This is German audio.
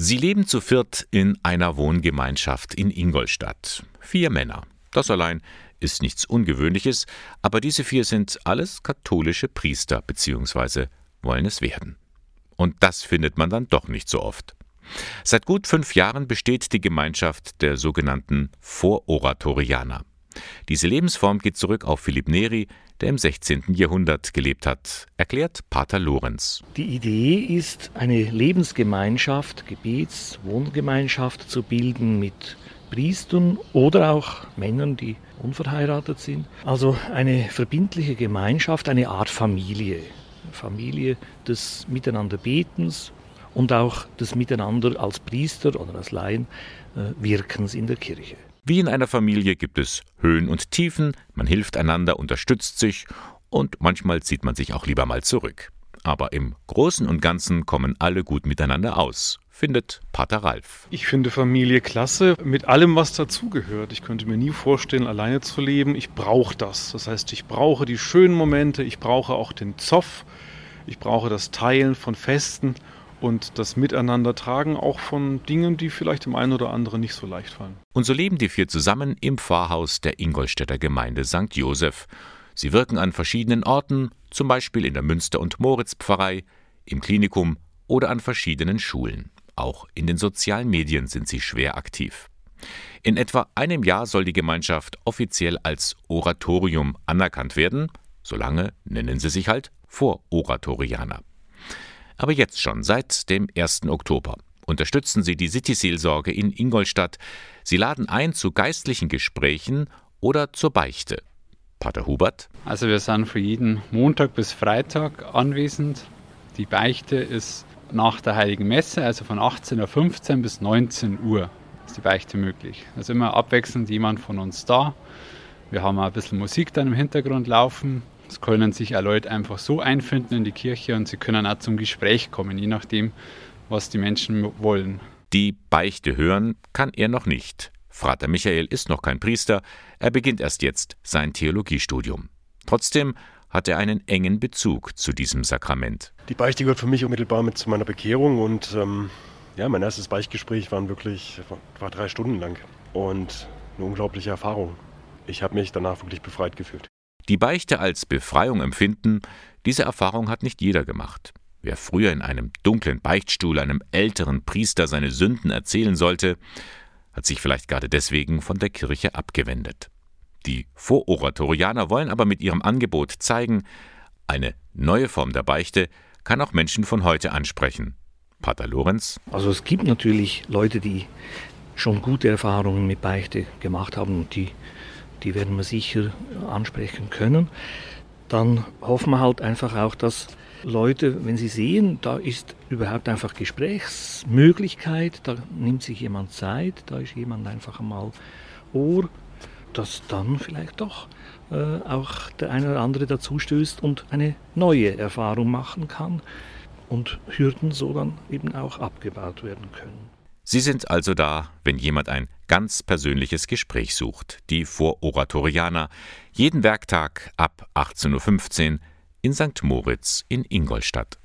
Sie leben zu viert in einer Wohngemeinschaft in Ingolstadt. Vier Männer. Das allein ist nichts Ungewöhnliches, aber diese vier sind alles katholische Priester bzw. wollen es werden. Und das findet man dann doch nicht so oft. Seit gut fünf Jahren besteht die Gemeinschaft der sogenannten Vororatorianer. Diese Lebensform geht zurück auf Philipp Neri, der im 16. Jahrhundert gelebt hat, erklärt Pater Lorenz. Die Idee ist, eine Lebensgemeinschaft, Gebets-, Wohngemeinschaft zu bilden mit Priestern oder auch Männern, die unverheiratet sind. Also eine verbindliche Gemeinschaft, eine Art Familie. Familie des Miteinanderbetens und auch des Miteinander als Priester oder als Laien äh, Wirkens in der Kirche. Wie in einer Familie gibt es Höhen und Tiefen, man hilft einander, unterstützt sich und manchmal zieht man sich auch lieber mal zurück. Aber im Großen und Ganzen kommen alle gut miteinander aus, findet Pater Ralf. Ich finde Familie klasse, mit allem, was dazugehört. Ich könnte mir nie vorstellen, alleine zu leben. Ich brauche das. Das heißt, ich brauche die schönen Momente, ich brauche auch den Zoff, ich brauche das Teilen von Festen und das Miteinandertragen auch von Dingen, die vielleicht dem einen oder anderen nicht so leicht fallen. Und so leben die vier zusammen im Pfarrhaus der Ingolstädter Gemeinde St. Joseph. Sie wirken an verschiedenen Orten, zum Beispiel in der Münster- und Moritz-Pfarrei, im Klinikum oder an verschiedenen Schulen. Auch in den sozialen Medien sind sie schwer aktiv. In etwa einem Jahr soll die Gemeinschaft offiziell als Oratorium anerkannt werden, solange nennen sie sich halt Vororatorianer. Aber jetzt schon, seit dem 1. Oktober, unterstützen sie die City-Seelsorge in Ingolstadt. Sie laden ein zu geistlichen Gesprächen oder zur Beichte. Pater Hubert? Also wir sind für jeden Montag bis Freitag anwesend. Die Beichte ist nach der Heiligen Messe, also von 18.15 Uhr bis 19 Uhr ist die Beichte möglich. Also immer abwechselnd jemand von uns da. Wir haben auch ein bisschen Musik dann im Hintergrund laufen. Es können sich auch Leute einfach so einfinden in die Kirche und sie können auch zum Gespräch kommen, je nachdem, was die Menschen wollen. Die Beichte hören kann er noch nicht. Frater Michael ist noch kein Priester, er beginnt erst jetzt sein Theologiestudium. Trotzdem hat er einen engen Bezug zu diesem Sakrament. Die Beichte gehört für mich unmittelbar mit zu meiner Bekehrung und ähm, ja, mein erstes Beichtgespräch war wirklich war drei Stunden lang und eine unglaubliche Erfahrung. Ich habe mich danach wirklich befreit gefühlt. Die Beichte als Befreiung empfinden, diese Erfahrung hat nicht jeder gemacht. Wer früher in einem dunklen Beichtstuhl einem älteren Priester seine Sünden erzählen sollte, hat sich vielleicht gerade deswegen von der Kirche abgewendet. Die Vororatorianer wollen aber mit ihrem Angebot zeigen, eine neue Form der Beichte kann auch Menschen von heute ansprechen. Pater Lorenz? Also es gibt natürlich Leute, die schon gute Erfahrungen mit Beichte gemacht haben und die die werden wir sicher ansprechen können. Dann hoffen wir halt einfach auch, dass Leute, wenn sie sehen, da ist überhaupt einfach Gesprächsmöglichkeit, da nimmt sich jemand Zeit, da ist jemand einfach einmal Ohr, dass dann vielleicht doch äh, auch der eine oder andere dazu stößt und eine neue Erfahrung machen kann und Hürden so dann eben auch abgebaut werden können. Sie sind also da, wenn jemand ein ganz persönliches Gespräch sucht. Die Vororatorianer. Jeden Werktag ab 18.15 Uhr in St. Moritz in Ingolstadt.